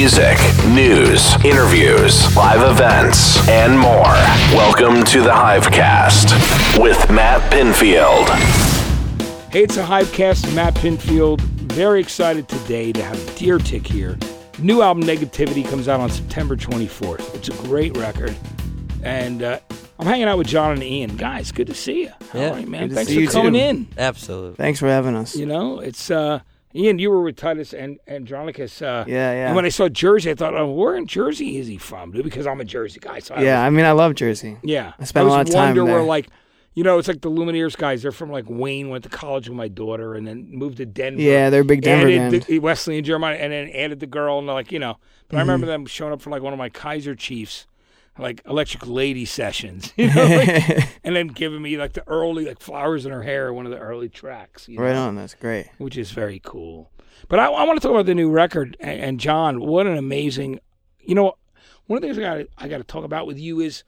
music, news, interviews, live events, and more. Welcome to the Hivecast with Matt Pinfield. Hey, it's a Hivecast. Matt Pinfield. Very excited today to have Deer Tick here. New album Negativity comes out on September 24th. It's a great record. And uh, I'm hanging out with John and Ian. Guys, good to see you. How Yeah, are you, man? Thanks see for coming too. in. Absolutely. Thanks for having us. You know, it's uh, Ian. You were with Titus and Andronicus. Uh, Yeah, yeah. And when I saw Jersey, I thought, oh, where in Jersey is he from, dude? Because I'm a Jersey guy. So I yeah, was- I mean, I love Jersey. yeah. I spent a lot of time wonder where, like, you know, it's like the Lumineers guys. They're from like Wayne, went to college with my daughter, and then moved to Denver. Yeah, they're a big Denver added the, Wesley and Jeremiah, and then added the girl, and like you know. But I Mm-hmm. remember them showing up for like one of my Kaiser Chiefs, like Electric Lady sessions, you know, like, and then giving me like the early like flowers in her hair, one of the early tracks, you right know, on. That's great. which is very cool. But I, I want to talk about the new record, and, and John, what an amazing, you know, one of the things I got I got to talk about with you is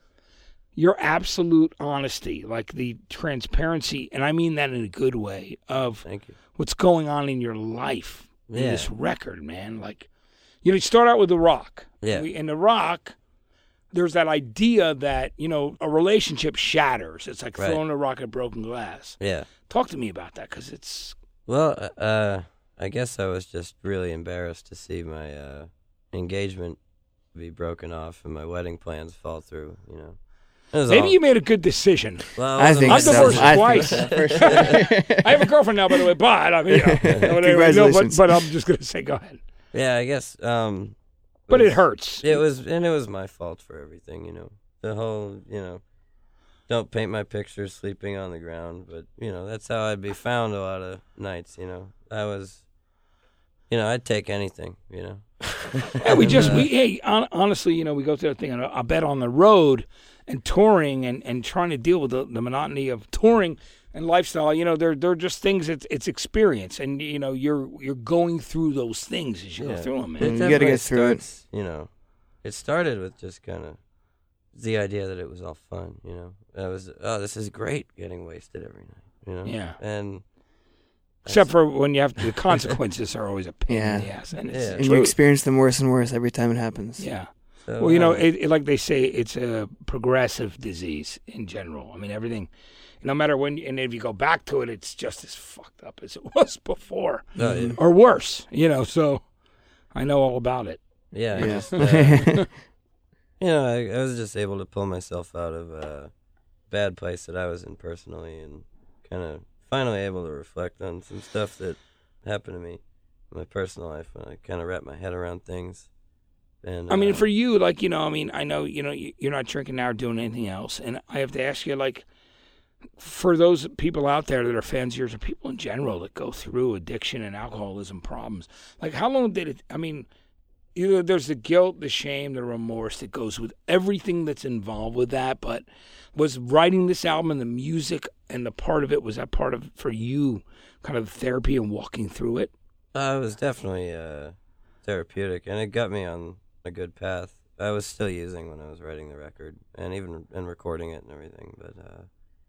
your absolute honesty, like the transparency, and I mean that in a good way of Thank you. what's going on in your life in Yeah. this record, man. Like, you know, you start out with the rock. Yeah. We- In the rock, there's that idea that you know a relationship shatters. It's like Right. throwing a rock at broken glass. Yeah. Talk to me about that because it's Well, uh, I guess I was just really embarrassed to see my uh, engagement be broken off and my wedding plans fall through. You know. Maybe all- you made a good decision. Well, it I wasn't think my I'm so. divorced. I twice. so, sure. I have a girlfriend now, by the way, but I mean, you know, whatever, no, but, but I'm just gonna say, go ahead. Yeah, I guess. Um, But it hurts. It was, and it was my fault for everything. You know, the whole, you know, don't paint my pictures sleeping on the ground. But you know, that's how I'd be found a lot of nights. You know, I was, you know, I'd take anything. You know. Yeah, we just we hey hon- honestly, you know, we go through that thing. I bet on the road and touring and, and trying to deal with the, the monotony of touring and lifestyle. You know, they're they're just things. It's it's experience, and you know, you're you're going through those things as you go Yeah. through them, It man. You gotta get through it. You know, it started with just kind of the idea that it was all fun. You know, I was oh, this is great getting wasted every night. You know, Yeah. and Except for when you have to, the consequences are always a pain in Yeah. the ass, and it's Yeah. and you experience them worse and worse every time it happens. yeah. so, Well, you know, um, it, it, like they say, it's a progressive disease in general. I mean, everything, no matter when, and if you go back to it, it's just as fucked up as it was before, oh, yeah. or worse. You know, so I know all about it. yeah, Yeah. just, uh, you know, I, I was just able to pull myself out of a bad place that I was in personally, and kind of finally able to reflect on some stuff that happened to me in my personal life when I kind of wrapped my head around things. And I mean, uh, for you, like you know, I mean, I know you know you're not drinking now or doing anything else, and I have to ask you, like, for those people out there that are fans of yours, or people in general that go through addiction and alcoholism problems, like, how long did it? I mean, either there's the guilt, the shame, the remorse that goes with everything that's involved with that, but was writing this album and the music and the part of it was that part of for you, kind of therapy and walking through it. Uh, it was definitely uh, therapeutic, and it got me on a good path. I was still using when I was writing the record, and even and recording it and everything. But uh,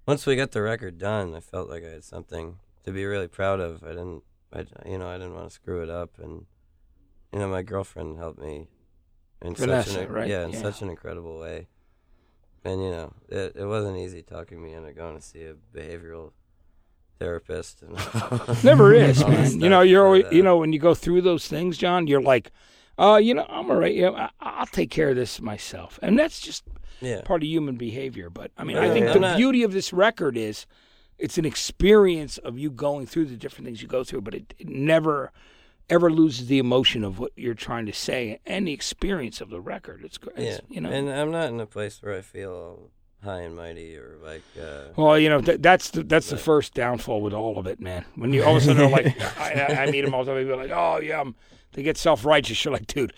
once we got the record done, I felt like I had something to be really proud of. I didn't, I, you know, I didn't want to screw it up, and you know, my girlfriend helped me in such an right? yeah, in Yeah. such an incredible way. And you know, it, it wasn't easy talking me into going to see a behavioral therapist. And Never is, man. You know, you're always, uh, you know, when you go through those things, John, you're like, uh, you know, I'm all right. You know, I, I'll take care of this myself, and that's just yeah. part of human behavior. But I mean, I think yeah. the not- beauty of this record is it's an experience of you going through the different things you go through, but it, it never ever loses the emotion of what you're trying to say and the experience of the record. It's great, Yeah, you know. and I'm not in a place where I feel high and mighty or like. Uh, Well, you know th- that's the that's the first downfall with all of it, man. When you all of a sudden are like, I, I- I meet them all the time. People are like, oh yeah, i they get self righteous. You're like, dude,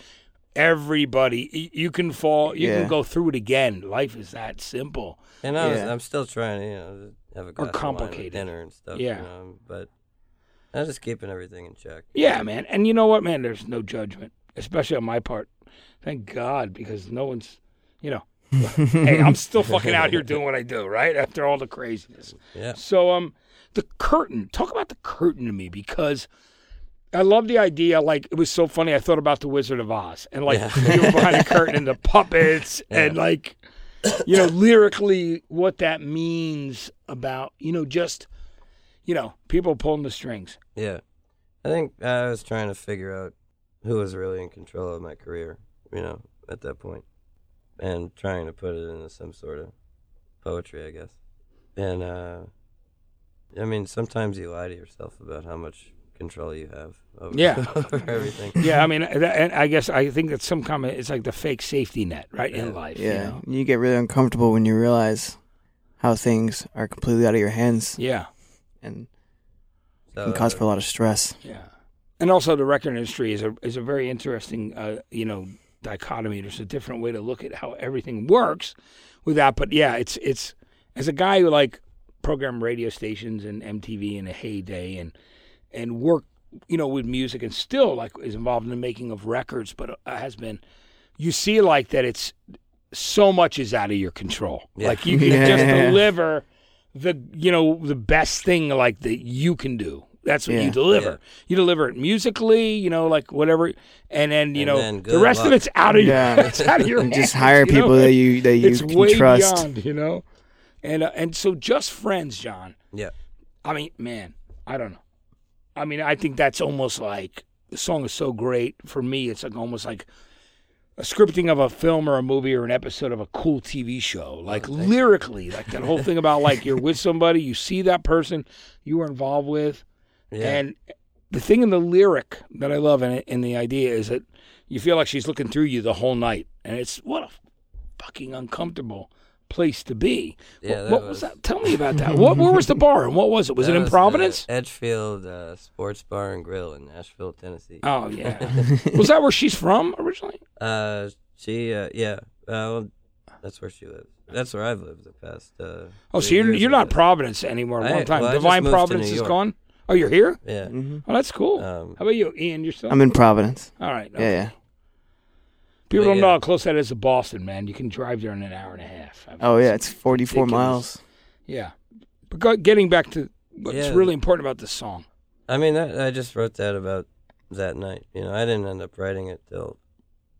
everybody, you can fall, you Yeah. can go through it again. Life is that simple. and I was, Yeah. I'm still trying to, you know, have a glass of complicated. dinner and stuff. Yeah. You know, but I'm just keeping everything in check. Yeah, man. And you know what, man? There's no judgment, especially on my part. Thank God, because no one's, you know. Hey, I'm still fucking out here doing what I do, right? After all the craziness. Yeah. So, um, the curtain. Talk about the curtain to me because I love the idea. Like it was so funny. I thought about the Wizard of Oz, and like Yeah. you were behind the curtain and the puppets, and like you know lyrically what that means about you know just you know people pulling the strings. Yeah. I think I was trying to figure out who was really in control of my career, you know, at that point, and trying to put it into some sort of poetry, I guess. And, uh, I mean, sometimes you lie to yourself about how much control you have over, Yeah. over everything. Yeah, I mean, that, and I guess I think that's some kind of it's like the fake safety net, right Yeah. in life. you Yeah, know? you get really uncomfortable when you realize how things are completely out of your hands yeah, and So, can cause uh, for a lot of stress. yeah. And also, the record industry is a is a very interesting, uh, you know, dichotomy. There's a different way to look at how everything works with that. But yeah, it's it's as a guy who like program radio stations and MTV in a heyday and and work, you know, with music and still like is involved in the making of records, but uh, has been. You see, like that, it's so much is out of your control. Yeah. Like you can just deliver the you know the best thing like that you can do. That's what Yeah. you deliver. Yeah. You deliver it musically, you know, like whatever, and then you And know then the good rest of it's out of your Yeah. it's out of your And just hands, hire you know? people that you that you it's can way trust. beyond, you know, and uh, and so just friends, John. Yeah. I mean, man, I don't know. I mean, I think that's almost like the song is so great for me. It's like almost like a scripting of a film or a movie or an episode of a cool TV show. Like thank you. lyrically, like that whole thing about like you're with somebody, you see that person you were involved with, Yeah. and the thing in the lyric that I love in it, in the idea is that you feel like she's looking through you the whole night, and it's what a fucking uncomfortable place to be. Yeah, what, what was, was- that? Tell me about that. what where was the bar and what was it? Was That it in the Providence? Edgefield uh, Sports Bar and Grill in Nashville, Tennessee. Oh yeah. was that where she's from originally? Uh, she, uh, yeah, uh, well, that's where she lives. That's where I've lived the past. Uh, Oh, so you're you're not. Providence anymore. A long time. well, I Divine Providence is gone. Oh, you're here. Yeah. hmm Oh, that's cool. Um, How about you, Ian? You're still. I'm in Providence. All right. Yeah, okay. yeah. People But don't know how close that is to Boston, man. You can drive there in an hour and a half. I mean, Oh yeah, it's 44 ridiculous. miles. Yeah. But go, getting back to what's Yeah. really important about this song. I mean, that, I just wrote that about that night. You know, I didn't end up writing it till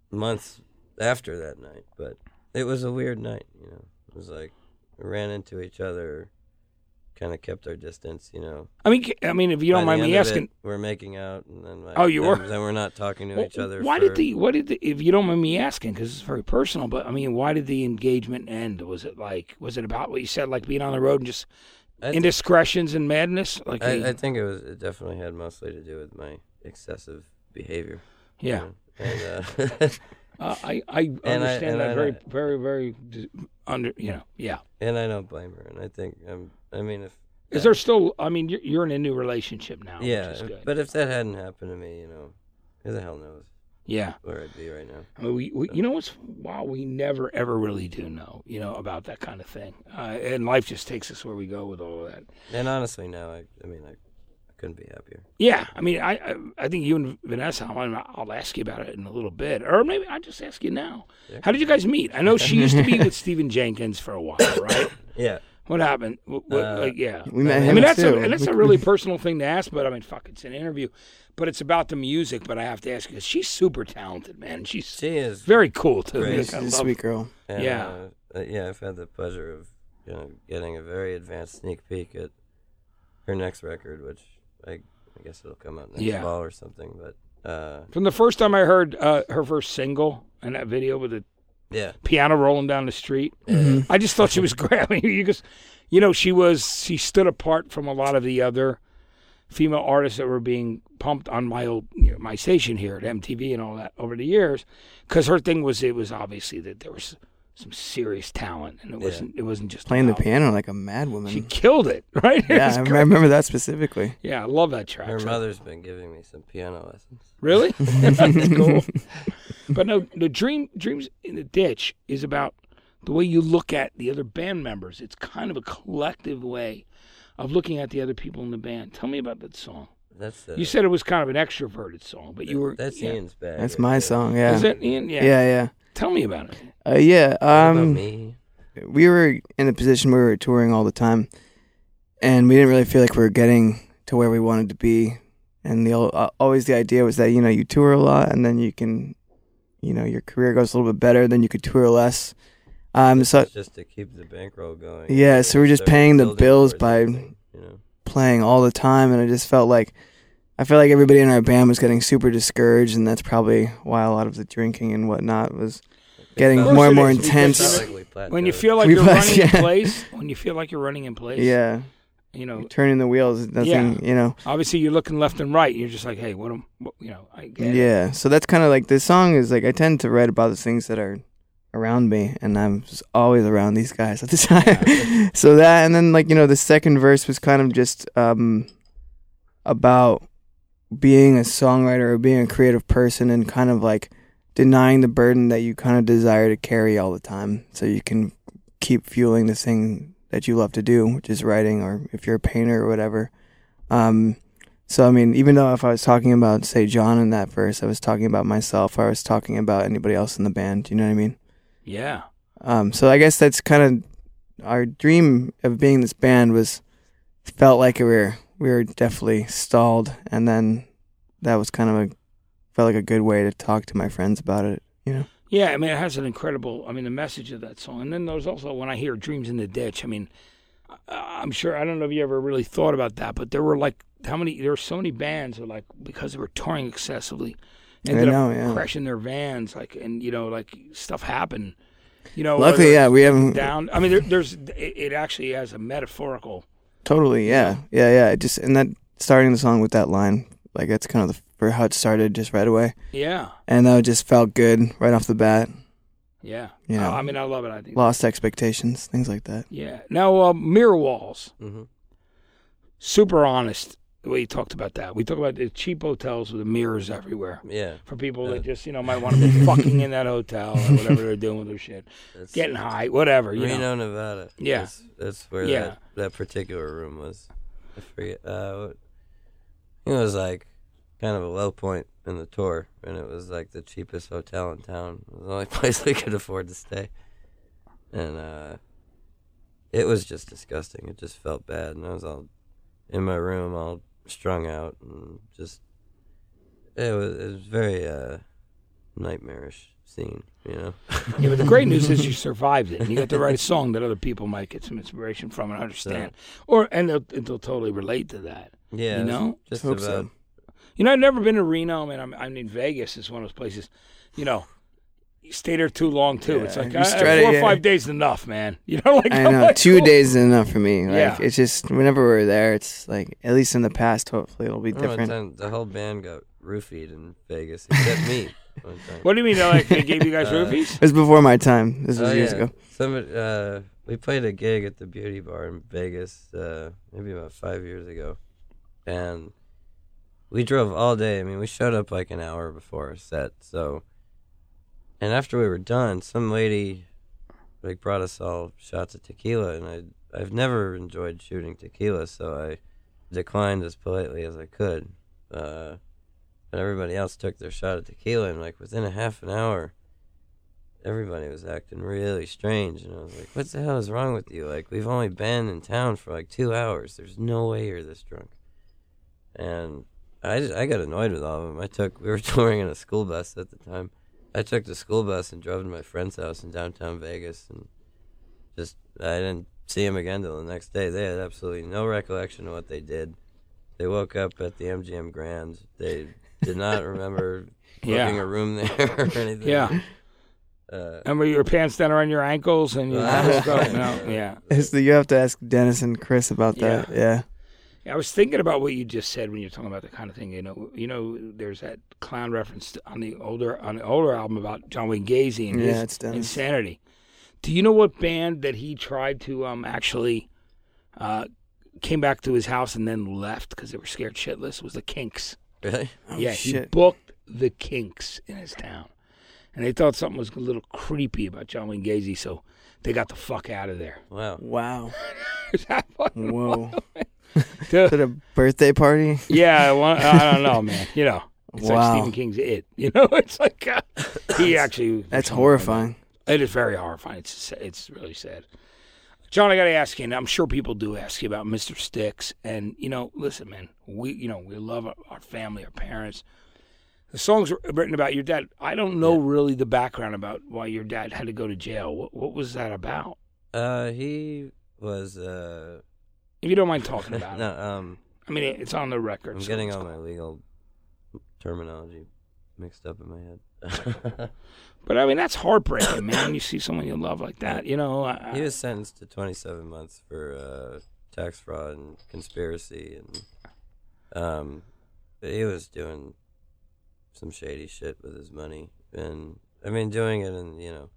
months after that night, but it was a weird night. You know, it was like we ran into each other, kind of kept our distance. You know, I mean, I mean, if you don't mind me asking, it, we're making out, and then like, Oh, you then, were? Then we're not talking to Well, each other. Why for, did the what did the if you don't mind me asking because it's very personal, but I mean, why did the engagement end? Was it like was it about what you said, like being on the road and just I, thi- indiscretions and madness? Like, I, I think it was. It definitely had mostly to do with my excessive behavior. you yeah, know, And, uh, uh, I I And I- understand and that I- very very very under you know yeah. and I don't blame her. And I think, um, I mean, if Is there still? I mean, you're, you're in a new relationship now. yeah, which is good. but if that hadn't happened to me, you know, who the hell knows yeah. where I'd be right now? I mean, we, we, you know what's wow, we never ever really do know, you know, about that kind of thing, uh, and life just takes us where we go with all of that. And honestly, now I, I mean, I, I couldn't be happier. Yeah, I mean, I I, I think you and Vanessa, I'll, I'll ask you about it in a little bit, or maybe I'll just ask you now. Yeah. How did you guys meet? I know she used to be with Stephan Jenkins for a while, right? Yeah, What happened? What, what, Uh, like, yeah. We met I I him mean, that's too. a, and that's a really personal thing to ask, but I mean, fuck, it's an interview, but it's about the music. But I have to ask because she's super talented, man. She's she is very cool too. Great. Like, She's I a love- sweet girl. And, Yeah. uh, uh, yeah. I've had the pleasure of you know getting a very advanced sneak peek at her next record, which I, I guess it'll come out next Yeah. fall or something. But uh, From the first time I heard uh, her first single and that video with the yeah, piano rolling down the street, Mhm. I just thought she was great. I mean, you just, you know, she was she stood apart from a lot of the other female artists that were being pumped on my old you know, my station here at MTV and all that over the years, because her thing was it was obviously that there was some serious talent and it Yeah. wasn't it wasn't just Playing the piano like a mad woman. She killed it, right? Yeah, was I great. remember that specifically. Yeah, I love that track. her So- mother's been giving me some piano lessons. Really? That's cool. But no, the dream dreams in the ditch is about the way you look at the other band members. It's kind of a collective way of looking at the other people in the band. Tell me about that song. That's uh, You said it was kind of an extroverted song, but you were that's yeah. Ian's bag. That's my there. song. Yeah. Is that Ian? Yeah. yeah, yeah. Tell me about it. Uh, yeah. What about Um, me. we were in a position where we were touring all the time, and we didn't really feel like we were getting to where we wanted to be and the uh, always the idea was that you know you tour a lot, and then you can, you know, your career goes a little bit better, then you could tour less. Um, so just to keep the bankroll going. Yeah, so we're just paying the bills by- you know. playing all the time, and I just felt like I felt like everybody in our band was getting super discouraged, and that's probably why a lot of the drinking and whatnot was getting more and more intense. Like. When you feel like We you're plus- running in place, when you feel like you're running in place, yeah, you know, turning the wheels, nothing, you know. obviously you're looking left and right. You're just like, hey, what am, what, you know, I get it. Yeah, so that's kind of like this song is like I tend to write about the things that are around me, and I'm just always around these guys at the time. so that, and then like you know, the second verse was kind of just um about being a songwriter or being a creative person, and kind of like denying the burden that you kind of desire to carry all the time, so you can keep fueling the thing that you love to do, which is writing, or if you're a painter or whatever. Um, so I mean, even though if I was talking about say John in that verse, I was talking about myself. Or I was talking about anybody else in the band. You know what I mean? Yeah. Um, so I guess that's kind of our dream of being this band was felt like we were we were definitely stalled, and then that was kind of a felt like a good way to talk to my friends about it. You know? Yeah, I mean, it has an incredible. I mean, the message of that song, and then there's also when I hear "Dreams in the Ditch." I mean, I'm sure I don't know if you ever really thought about that, but there were like how many? There were so many bands that like because they were touring excessively, ended know, up yeah. crashing their vans, like and you know, like stuff happened. You know, Luckily, yeah, we haven't down. I mean, there, there's it, it actually has a metaphorical. totally. Yeah, yeah, yeah. It just and that starting the song with that line, like that's kind of the for how it started, just right away, Yeah, and that just felt good right off the bat. yeah. you Yeah. I mean, I love it. I think. Lost expectations, things like that. Yeah. Now, uh, mirror walls. hmm super honest the way you talked about that. We talk about the cheap hotels with the mirrors everywhere Yeah. for people Yeah. that just you know might want to be fucking in that hotel or whatever they're doing with their shit, That's getting high, whatever. You Reno, know. Nevada. Yeah. That's, that's where Yeah. that, that particular room was. I forget. Uh, it was like kind of a low point in the tour, and it was like the cheapest hotel in town. It was the only place we could afford to stay. And uh, it was just disgusting. It just felt bad. And I was all in my room, all strung out, and just. It was, it was very uh, nightmarish scene, you know? Yeah, but the great news is you survived it. And you got to write a song that other people might get some inspiration from and understand, or and they'll, they'll totally relate to that. Yeah. You know? Just Hope about. so. You know, I've never been to Reno. I mean, I'm, I mean, Vegas is one of those places. You know, you stay there too long too. it's like you uh, strut four or yeah. five days is enough, man. You know, like I know like, two oh. days is enough for me. Like Yeah. it's just whenever we're there, it's like at least in the past. Hopefully, it'll be I remember one different. time the whole band got roofied in Vegas except me. What do you mean? They're like they gave you guys Uh, roofies? It was before my time. This was Oh, years yeah. ago. Somebody, uh, we played a gig at the Beauty Bar in Vegas, uh, maybe about five years ago, and we drove all day. I mean, we showed up like an hour before set. So, and after we were done, some lady like brought us all shots of tequila, and I I've never enjoyed shooting tequila, so I declined as politely as I could. Uh, but everybody else took their shot of tequila, and like within a half an hour everybody was acting really strange and I was like, What the hell is wrong with you? Like we've only been in town for like two hours. There's no way you're this drunk. And I just, I got annoyed with all of them. I took we were touring in a school bus at the time. I took the school bus and drove to my friend's house in downtown Vegas and just I didn't see him again till the next day. They had absolutely no recollection of what they did. They woke up at the MGM Grand. They did not remember Yeah. booking a room there or anything. Yeah. Uh, And were your pants down around your ankles and you Ah. just go, no, yeah. It's the- you have to ask Dennis and Chris about that. Yeah. Yeah, I was thinking about what you just said when you're talking about the kind of thing. You know, you know, there's that clown reference on the older on the older album about John Wayne Gacy and Yeah, his it's insanity. Do you know what band that he tried to um actually uh, came back to his house and then left because they were scared shitless? Was the Kinks? really? Oh, yeah, he booked the Kinks in his town, and they thought something was a little creepy about John Wayne Gacy, so they got the fuck out of there. Wow. Wow. Is that fucking Whoa. Dude, Is it a birthday party? Yeah, well, I don't know, man. You know, it's like Wow. Stephen King's It. You know, it's like uh, he actually. That's horrifying. It is very horrifying. It's it's really sad. John, I got to ask you, and I'm sure people do ask you about Mr. Sticks. And you know, listen, man, we you know we love our, our family, our parents. The songs were written about your dad. I don't know really the background about why your dad had to go to jail. What, what was that about? Uh, he was. Uh, If you don't mind talking about no, it, um, I mean it's on the record. I'm so getting all cool. my legal terminology mixed up in my head. But I mean that's heartbreaking, man. You see someone you love like that, you know. I, he was sentenced to 27 months for uh, tax fraud and conspiracy, and um, but he was doing some shady shit with his money, and I mean, doing it, and you know,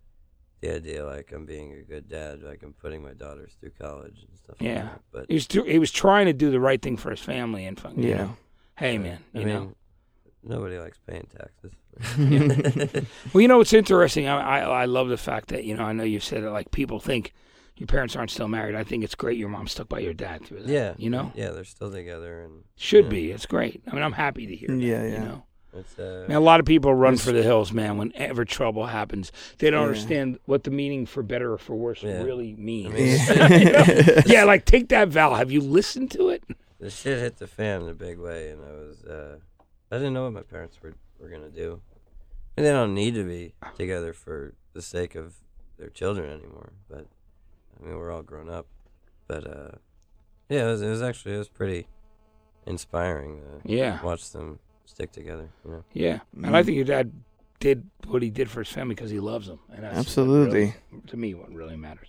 the idea like I'm being a good dad, like I'm putting my daughters through college and stuff. Yeah. like that. but he was too, he was trying to do the right thing for his family and fucking, you Yeah. know, hey man, I you mean, know. nobody likes paying taxes. Well, you know what's interesting? I, I I love the fact that you know I know you said it like people think your parents aren't still married. I think it's great your mom stuck by your dad through that. yeah, you know, yeah, they're still together, and should yeah. be. It's great. I mean, I'm happy to hear. That, Yeah, You yeah. know, It's uh, man, a lot of people run for the hills, man. Whenever trouble happens, they don't Yeah. understand what the meaning for better or for worse Yeah. really means. I mean, Yeah. yeah, like take that vow. Have you listened to it? the shit hit the fan in a big way, and I was uh, I didn't know what my parents were were gonna do. And they don't need to be together for the sake of their children anymore. But I mean, we're all grown up. But uh, yeah, it was, it was actually it was pretty inspiring. To Yeah. watch them stick together. You know. Yeah, and I think your dad did what he did for his family because he loves them. And that's Absolutely. really- to me, what really matters.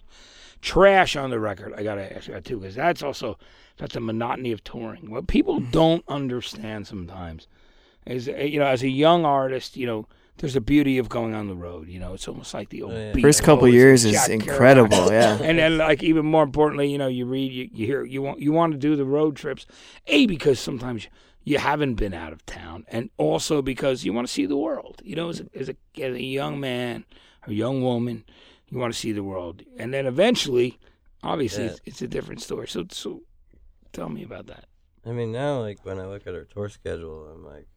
Trash on the record. I gotta ask you that too because that's also that's the monotony of touring. What people don't understand sometimes is uh, you know as a young artist, you know. There's a beauty of going on the road, you know. It's almost like the old Oh, yeah. First couple years is Jack incredible, Kerouac. yeah. and then like even more importantly, you know, you read, you, you hear, you want you want to do the road trips, a because sometimes you haven't been out of town, and also because you want to see the world. You know, as a, as a as a young man or young woman, you want to see the world, and then eventually, obviously, Yeah. it's, it's a different story. So so, tell me about that. I mean, now like when I look at our tour schedule, I'm like,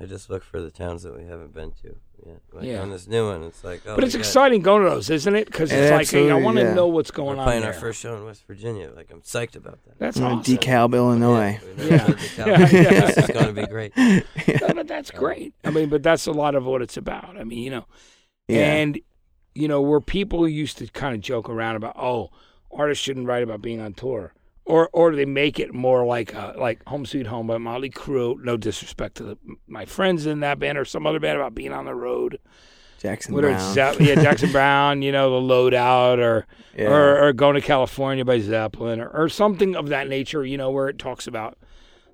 I just look for the towns that we haven't been to yet. Like Yeah. on this new one, it's like, oh, but it's we exciting going to those, isn't it? Because it's like, hey, I want to yeah. know what's We're going on playing there. our first show in West Virginia. Like I'm psyched about that. That's awesome. DeKalb, Illinois. Yeah, we Yeah. never did DeKalb. Yeah, yeah. This is going to be great. No, but that's great. I mean, but that's a lot of what it's about. I mean, you know, Yeah. and you know where people used to kind of joke around about, oh, artists shouldn't write about being on tour, or or do they make it more like uh, like Home Sweet Home by Motley Crue. No disrespect to the, my friends in that band or some other band about being on the road. Jackson Whether Browne. Ze- yeah, Jackson Browne, you know, the Loadout, or yeah. or, or going to California by Zeppelin, or, or something of that nature. You know, where it talks about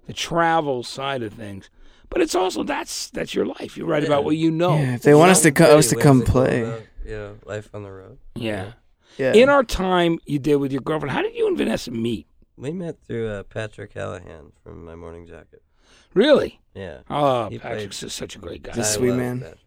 the travel side of things. But it's also that's that's your life. You write about what you know. yeah, if they want us to, co- Pretty us to come play. about, you know, life on the road. Yeah. Yeah. In our time you did with your girlfriend, how did you and Vanessa meet? We met through uh, Patrick Hallahan from My Morning Jacket. Really? Yeah. Oh, He Patrick's played- just such a great guy. He's a I sweet love man. Patrick.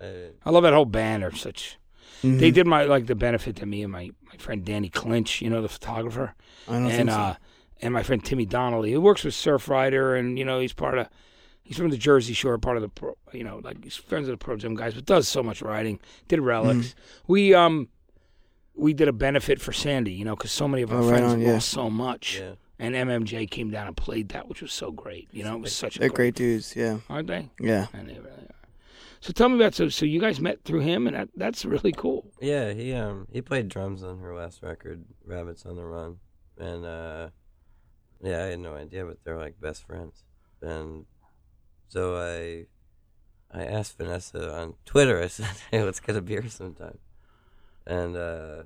I- I love that whole band. They're such. Mhm. They did my like the benefit to me and my, my friend Danny Clinch, you know, the photographer, I don't and think so. uh, and my friend Timmy Donnelly, who works with Surfrider, and you know he's part of. He's from the Jersey Shore, part of the pro, you know, like he's friends of the Pro Gym guys, but does so much writing. Did relics. Mm-hmm. We um, we did a benefit for Sandy, you know, because so many of our Oh, right friends on, yeah. lost so much. yeah. And MMJ came down and played that, which was so great. You know, it was such a They're great dudes. Yeah. aren't they? Yeah. And they really are. So tell me about so so you guys met through him, and that, that's really cool. Yeah, he um he played drums on her last record, Rabbits on the Run, and uh, yeah, I had no idea, but they're like best friends, and so I I asked Vanessa on Twitter. I said, "Hey, let's get a beer sometime," and uh,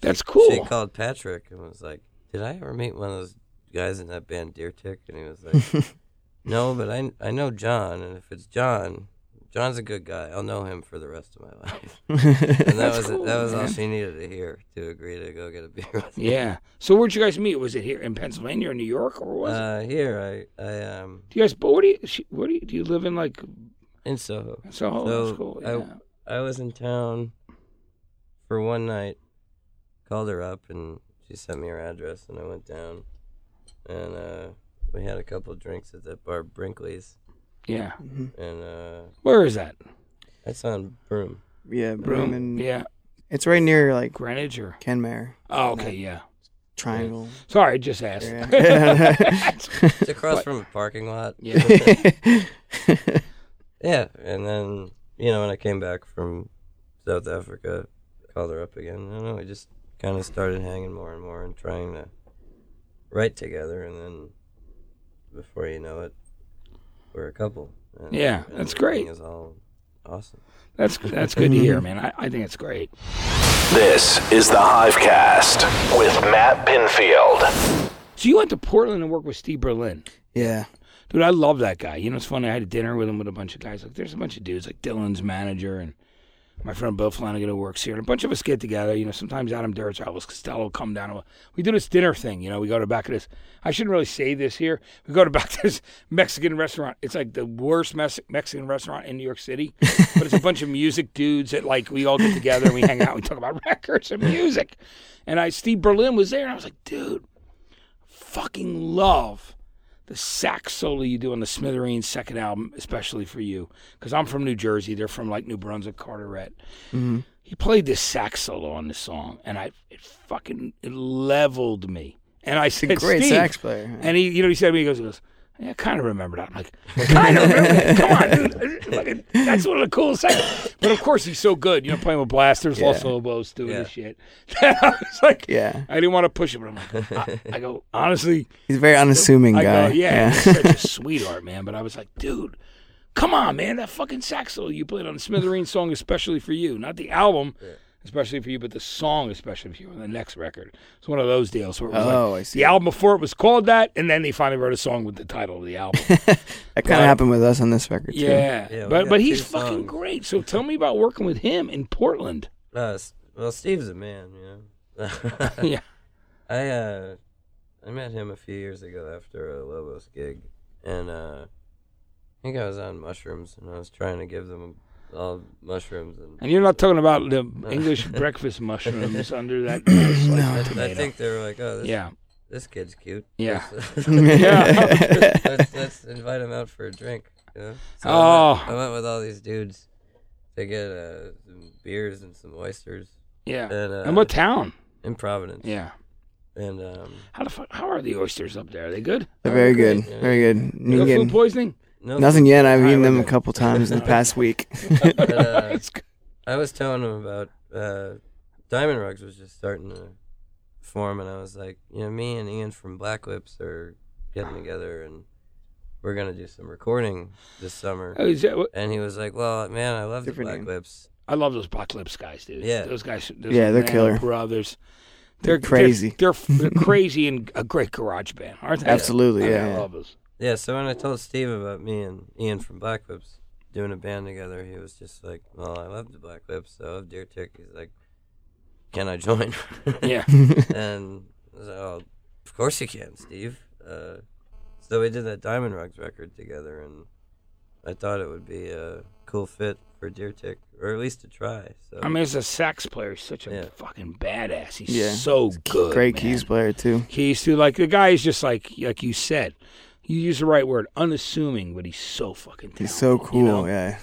That's cool. she called Patrick and was like, "Did I ever meet one of those guys in that band Deer Tick?" And he was like, "No, but I I know John, and if it's John." John's a good guy. I'll know him for the rest of my life. And that was cool, that was all she needed to hear to agree to go get a beer with me. Yeah. So where'd you guys meet? Was it here in Pennsylvania or New York, or was it? Uh, here I I um Do you guys? But what do you? she- Where do you? Do you live in like? in Soho. So, So, cool. I- Yeah. I was in town for one night. Called her up and she sent me her address and I went down and uh we had a couple of drinks at that bar Brinkley's yeah. and uh Where is that? that's on Broome. Yeah. Broome and Yeah. It's right near like Greenwich or? Kenmare Oh, okay, yeah. Triangle. Sorry, just asked. Yeah. It's across from a parking lot. Yeah. Yeah, and then you know when I came back from South Africa, called her up again. I don't know. We just kind of started hanging more and more and trying to write together, and then before you know it, we're a couple. And, Yeah, and that's great. Is all awesome. That's that's good to hear, man. I, I think it's great. This is the Hivecast with Matt Pinfield. So you went to Portland and worked with Steve Berlin. yeah. Dude, I love that guy. You know, it's funny. I had dinner with him with a bunch of guys. Like, there's a bunch of dudes, like Dylan's manager and my friend Bill Flanagan who works here. And a bunch of us get together. You know, sometimes Adam Duritz, Elvis Costello come down. We do this dinner thing. You know, we go to back of this. I shouldn't really say this here. We go to back to this Mexican restaurant. It's like the worst Mex- Mexican restaurant in New York City. but it's a bunch of music dudes that, like, we all get together and we hang out. We talk about records and music. And I, Steve Berlin was there. And I was like, dude, fucking love the sax solo you do on the Smithereens second album, especially for you, because I'm from New Jersey. They're from like New Brunswick, Carteret. Mm-hmm. He played this sax solo on this song, and I it fucking it leveled me. And I said, Great sax player. and he, you know, he said to me, he goes, he goes yeah, I kind of remember that. I'm like, kind of remember that. Come on, dude. That's one of the coolest things. But of course, he's so good. You know, playing with blasters, Yeah. Los Lobos, doing Yeah. this shit. I was like, Yeah. I didn't want to push him, but I'm like, I, I go, honestly, He's a very unassuming I guy. go, yeah, he's such a sweetheart, man. But I was like, dude, come on, man, that fucking sax solo you played on the Smithereen song, especially for you, not the album, especially for you, but the song, especially for you on the next record. It's one of those deals where it was Oh, like I see. the album before it was called that, and then they finally wrote a song with the title of the album. That kind of happened with us on this record too. yeah, Yeah, but but he's fucking songs. great. So tell me about working with him in Portland. Uh, well, Steve's a man, you know. Yeah. I uh, I met him a few years ago after a Lobos gig, and uh, I think I was on mushrooms, and I was trying to give them all mushrooms, and And you're not talking about the English breakfast mushrooms under that no, I, I think they were like, "Oh, this, yeah, this kid's cute. Yeah. let's, yeah. let's, let's invite him out for a drink." You know? So I, Oh. went, I went with all these dudes to get uh, some beers and some oysters, yeah. and, uh, And what town? in Providence, Yeah. and um, How the fuck, how are the oysters up there? Are they good? They're very good. yeah. Very good. You No can food poisoning? No, nothing yet. I've Alright, eaten them a couple times in the past week. But, uh, I was telling him about uh, Diamond Rugs was just starting to form, and I was like, you know, me and Ian from Black Lips are getting together, and we're gonna do some recording this summer. Oh, is that what- And he was like, "Well, man, I love Different the name. Black Lips." I love those Black Lips guys, dude. Yeah. Those guys. Those Yeah, they're man killer. Brothers. They're They're crazy. They're, they're, they're crazy and a great garage band, aren't they? Absolutely, I, yeah, I love those. Yeah. So when I told Steve about me and Ian from Black Lips doing a band together, he was just like, "Well, I love the Black Lips, so I love Deer Tick." He's like, "Can I join?" Yeah. and I was like, oh, of course you can, Steve. Uh, so we did that Diamond Rugs record together, and I thought it would be a cool fit for Deer Tick, or at least to try. So I mean, as a sax player, he's such a Yeah. fucking badass. He's Yeah. so good. Great man. keys player too. Keys too. Like the guy is just like like you said. You use the right word, unassuming, but he's so fucking talented. He's so cool. you know? Yeah.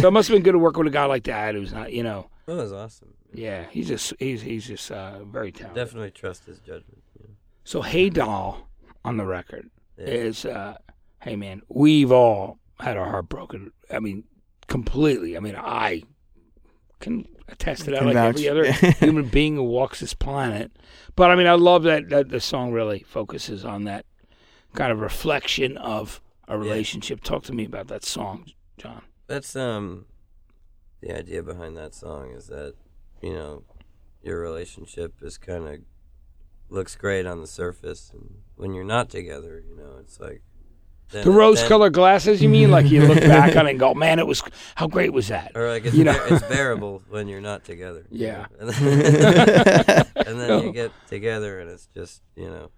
so it must have been good to work with a guy like that who's not, you know. that was awesome. Yeah, he's just he's he's just uh, very talented. Definitely trust his judgment. you know. So Hey Doll on the record Yeah. is uh, hey man, we've all had our heart broken. I mean, completely. I mean, I can attest to that like vouch. every other human being who walks this planet. But I mean, I love that that the song really focuses on that kind of reflection of a relationship. Talk to me about that song, John. That's um, the idea behind that song is that you know your relationship is kind of looks great on the surface, and when you're not together, you know, it's like then- The then- rose-colored glasses, you mean? Like you look back on it and go, "Man, it was how great was that?" Or like it's, You know? it's bearable when you're not together. you Yeah. know? And then, and then No. you get together and it's just, you know,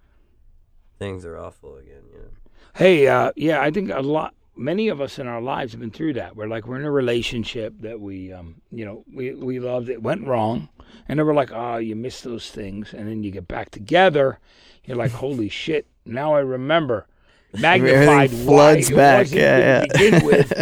things are awful again, you know. Hey, uh, yeah, I think a lot, many of us in our lives have been through that. We're like, we're in a relationship that we, um, you know, we, we loved. It went wrong. And then we're like, oh, you miss those things. And then you get back together. You're like, holy shit, now I remember. Magnified floods back, yeah, begin with.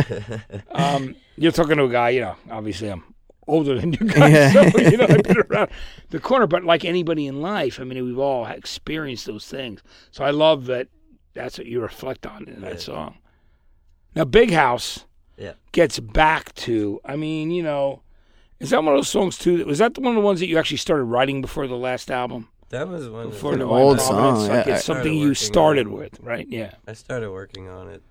Um, you're talking to a guy, you know, obviously I'm older than you guys. Yeah. So, you know, I've been around the corner. But like anybody in life, I mean, we've all experienced those things. So I love that that's what you reflect on in that Yeah. song. Now, Big House Yeah. gets back to, I mean, you know, is that one of those songs too? Was that one of the ones that you actually started writing before the last album? That was one. Before of the the old Divine song, Providence? Like yeah, it's I something you started with, right? Yeah. I started working on it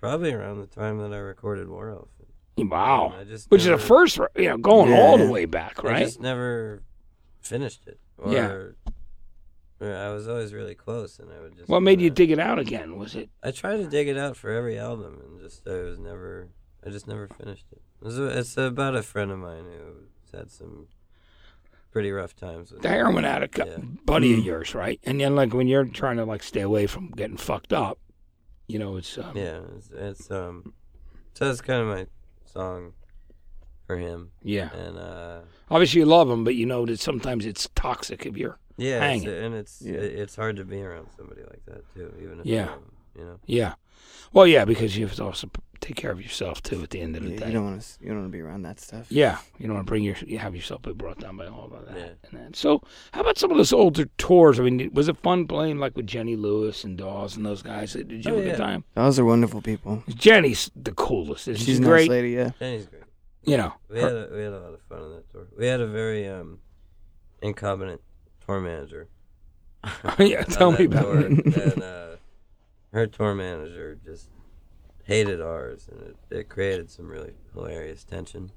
probably around the time that I recorded War Elf. Wow. I just Which is a first, you know, going all the way back, right? I just never finished it. Or, Yeah. or I was always really close, and I would just. What made you kinda- dig it out again? Was it? I tried to dig it out for every album, and just I was never. I just never finished it. It was a- it's about a friend of mine who's had some pretty rough times with the it. heroin addict Yeah. buddy Mm. of yours, right? And then like when you're trying to like stay away from getting fucked up, you know, it's um, Yeah, it's, it's um, so it's kind of my song for him, yeah. and uh, Obviously you love him, but you know that sometimes it's toxic if you're yeah, Hang it's, and it's Yeah. it's hard to be around somebody like that too, even if Yeah. you love 'em, you know. yeah. Well, yeah, because you have to also take care of yourself too at the end of the Yeah, day. you don't want to. You don't want to be around that stuff. Yeah, you don't want to bring your you have yourself be brought down by all of that. Yeah. And then, so, how about some of those older tours? I mean, was it fun playing like with Jenny Lewis and Dawes and those guys? Did you Oh, have a yeah. good time? Those are wonderful people. Jenny's the coolest. Isn't She's she a great? nice lady. Yeah. Jenny's great. You know, We had a, we had a lot of fun on that tour. We had a very um, incompetent tour manager. yeah. Tell me about tour, it. And uh, her tour manager just hated ours, and it, it created some really hilarious tension.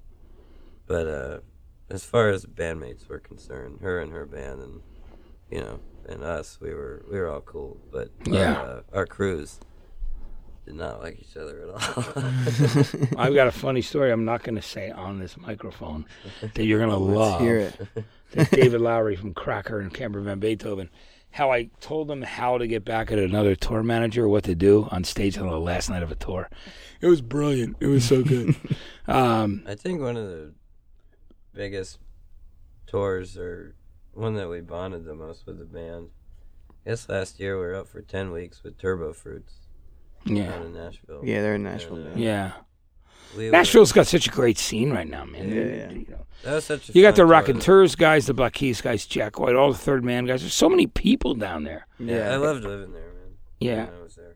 But uh, as far as bandmates were concerned, her and her band, and you know, and us, we were we were all cool. But Yeah. uh, our crews did not like each other at all. I've got a funny story. I'm not going to say on this microphone that you're going to love. Hear it. David Lowery from Cracker and Camper Van Beethoven. How I told them how to get back at another tour manager, what to do on stage on the last night of a tour. It was brilliant. It was so good. um, I think one of the biggest tours, or one that we bonded the most with the band. I guess last year we were up for ten weeks with Turbo Fruits yeah, down in Nashville. Yeah, they're in Nashville. And, uh, yeah. We Nashville's got such a great scene right now, man. Yeah, You- yeah. You, that was such a you got the fun tour. Raconteurs guys, the Black Keys guys, Jack White, all the Third Man guys. There's so many people down there. Yeah, I loved living there, man. Yeah. When I was there.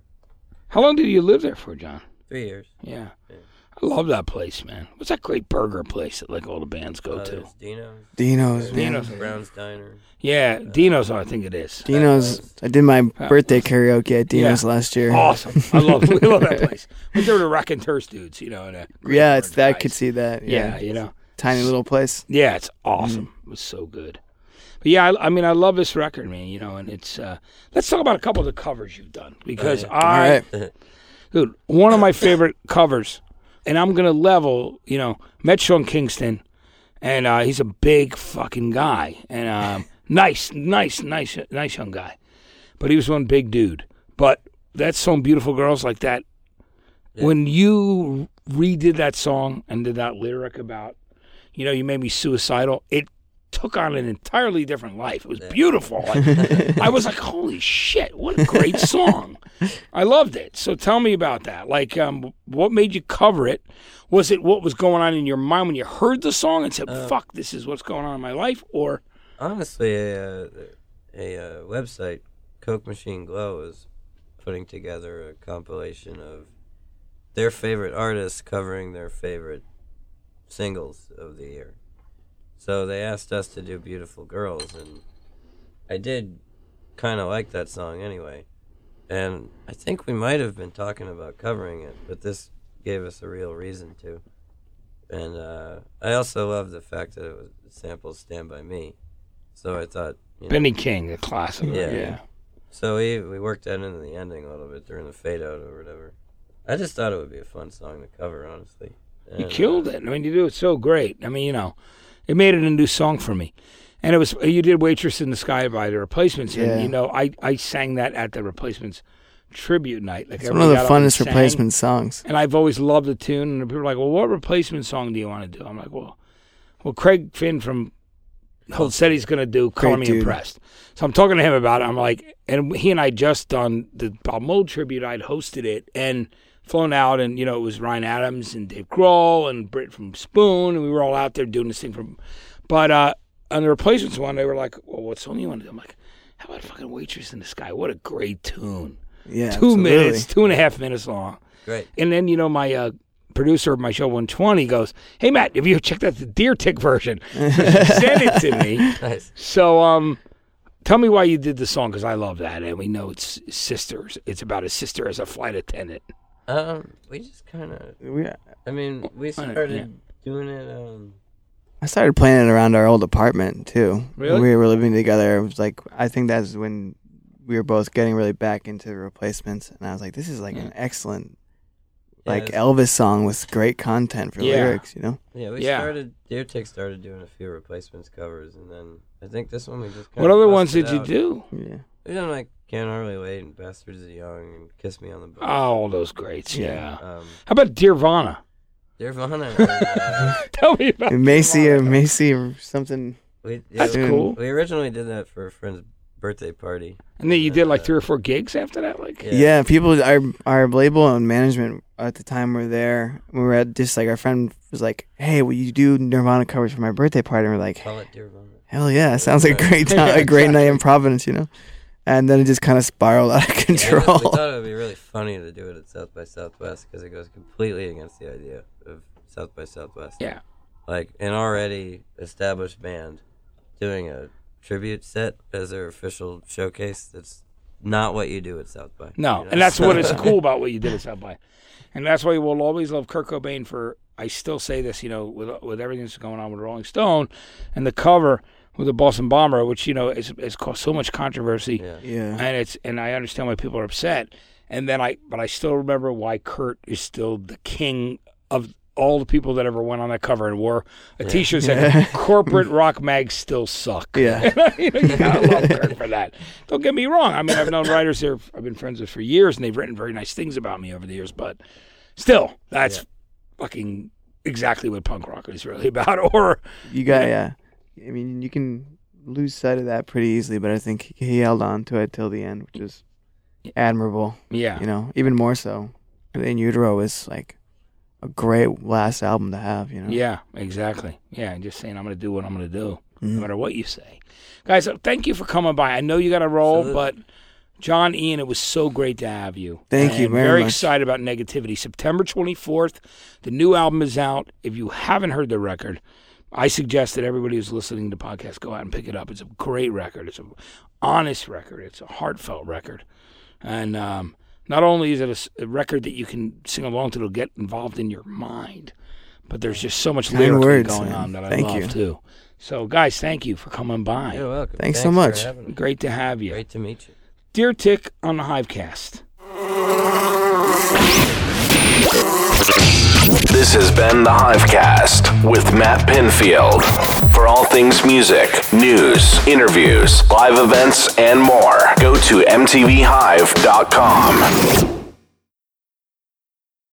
How long did you live there for, John? Three years. Yeah. Yeah. I love that place, man. What's that great burger place that like all the bands go Uh, to? there's Dino's. Dino's, man. Dino's. Brown's Diner. Yeah, Dino's, I think it is. Dino's. I did my birthday karaoke at Dino's last year. Awesome. I love we love that place. But they're the Raconteurs dudes, you know. And uh, great Yeah, it's that. I could see that. Yeah, Yeah, you know. tiny little place. Yeah, it's awesome. It was so good. But yeah, I, I mean, I love this record, man. You know, and it's. uh Let's talk about a couple of the covers you've done because yeah. All I, right. dude, one of my favorite covers, and I'm gonna level. You know, met Sean Kingston, and uh, he's a big fucking guy, and um, nice, nice, nice, nice young guy, but he was one big dude. But that song, "Beautiful Girls," like that. Yeah. When you redid that song and did that lyric about, you know, you made me suicidal. It took on an entirely different life. It was beautiful. Like, I was like, holy shit, what a great song. I loved it. So tell me about that. Like, um, what made you cover it? Was it what was going on in your mind when you heard the song and said, Uh, fuck, this is what's going on in my life? Or, Honestly, a, uh, a, uh website, Coke Machine Glow, is putting together a compilation of their favorite artists covering their favorite singles of the year. So they asked us to do Beautiful Girls, and I did kind of like that song anyway. And I think we might have been talking about covering it, but this gave us a real reason to. And uh, I also love the fact that it was samples Stand By Me. So I thought, you know, Benny King, the classic. Yeah. yeah. so we we worked that into the ending a little bit during the fade out or whatever. I just thought it would be a fun song to cover, honestly. You killed uh, it. I mean, you do it so great. I mean, you know, it made it a new song for me. And it was you did "Waitress in the Sky" by the Replacements, Yeah. and you know, I I sang that at the Replacements tribute night. Like It's one of the got up and funnest replacement songs. And I've always loved the tune. And people are like, "Well, what replacement song do you want to do?" I'm like, "Well, well, Craig Finn from Hold oh, said he's going to do "Color Great Me dude. Impressed." So I'm talking to him about it. I'm like, and he and I just done the Bob Mould tribute. I'd hosted it, and flown out, and you know it was Ryan Adams and Dave Grohl and Britt from Spoon, and we were all out there doing this thing from. But uh, on the replacements one, they were like, "Well, what song you want to do?" I'm like, "How about fucking Waitress in the Sky? What a great tune! Yeah, Two absolutely. minutes, two and a half minutes long." Great. And then you know my uh, producer of my show 120 goes, "Hey Matt, have you checked out the Deer Tick version?" Send it to me. Nice. So um, tell me why you did the song because I love that, and we know it's sisters. It's about a sister as a flight attendant. Um, we just kind of. We, I mean, we I- started yeah. doing it. Um, I started playing it around our old apartment too. Really? When we were living together. It was like I think that's when we were both getting really back into the replacements, and I was like, "This is like an excellent, yeah, like it's- Elvis song with great content for Yeah. lyrics." You know? Yeah, we Yeah. started. Deer Tick started doing a few replacements covers, and then I think this one we just. What kinda other ones busted did you out. do? Yeah. We done like Can't Hardly Wait and Bastards of Young and Kiss Me on the Bus. Oh, all those greats. Yeah. Um, How about Deervana? Nirvana. uh, Tell me about it. Macy or Macy or something. we, yeah, That's we- cool. We originally did that for a friend's birthday party. And then you did like Uh, three or four gigs after that, like. Yeah. Yeah. people, our our label and management at the time were there. We were at just like our friend was like, "Hey, will you do Nirvana covers for my birthday party?" And we're like, Call it Hell yeah! Sounds like a great time, a great night in. Providence, you know. And then it just kind of spiraled out of Yeah, control. we thought it would be really funny to do it at South by Southwest because it goes completely against the idea of South by Southwest. Yeah. Like an already established band doing a tribute set as their official showcase. That's not what you do at South by. No, you know? and that's what is cool about what you did at South by, and that's why we'll always love Kurt Cobain for. I still say this, you know, with with everything that's going on with Rolling Stone, and the cover with the Boston Bomber, which you know is has caused so much controversy, Yeah. yeah, and it's and I understand why people are upset, and then I but I still remember why Kurt is still the king of all the people that ever went on that cover and wore a T-shirt saying Yeah. "Corporate rock mags still suck." Yeah. you, know, you gotta love Kurt for that. Don't get me wrong. I mean, I've known writers here. I've been friends with for years, and they've written very nice things about me over the years. But still, that's Yeah. fucking exactly what punk rock is really about. Or you got yeah. I mean, you can lose sight of that pretty easily, but I think he held on to it till the end, which is admirable. yeah, You know, even more so. In Utero is like a great last album to have. You know. yeah, exactly. Yeah, and just saying, I'm going to do what I'm going to do, no Mhm. matter what you say, guys. uh, Thank you for coming by. I know you got to roll, Absolutely. but. John Ian, it was so great to have you. Thank you very Very much. excited about Negativity. September 24th, the new album is out. If you haven't heard the record, I suggest that everybody who's listening to the podcast go out and pick it up. It's a great record. It's an honest record. It's a heartfelt record. And um, not only is it a record that you can sing along to, it'll get involved in your mind, but there's just so much Kind lyric words, going man. on that I Thank love you. too. So, guys, thank you for coming by. You're welcome. Thanks so much. Great to have you. Great to meet you. Deer Tick on the Hivecast. This has been the Hivecast with Matt Pinfield. For all things music, news, interviews, live events, and more, go to MTVHive.com.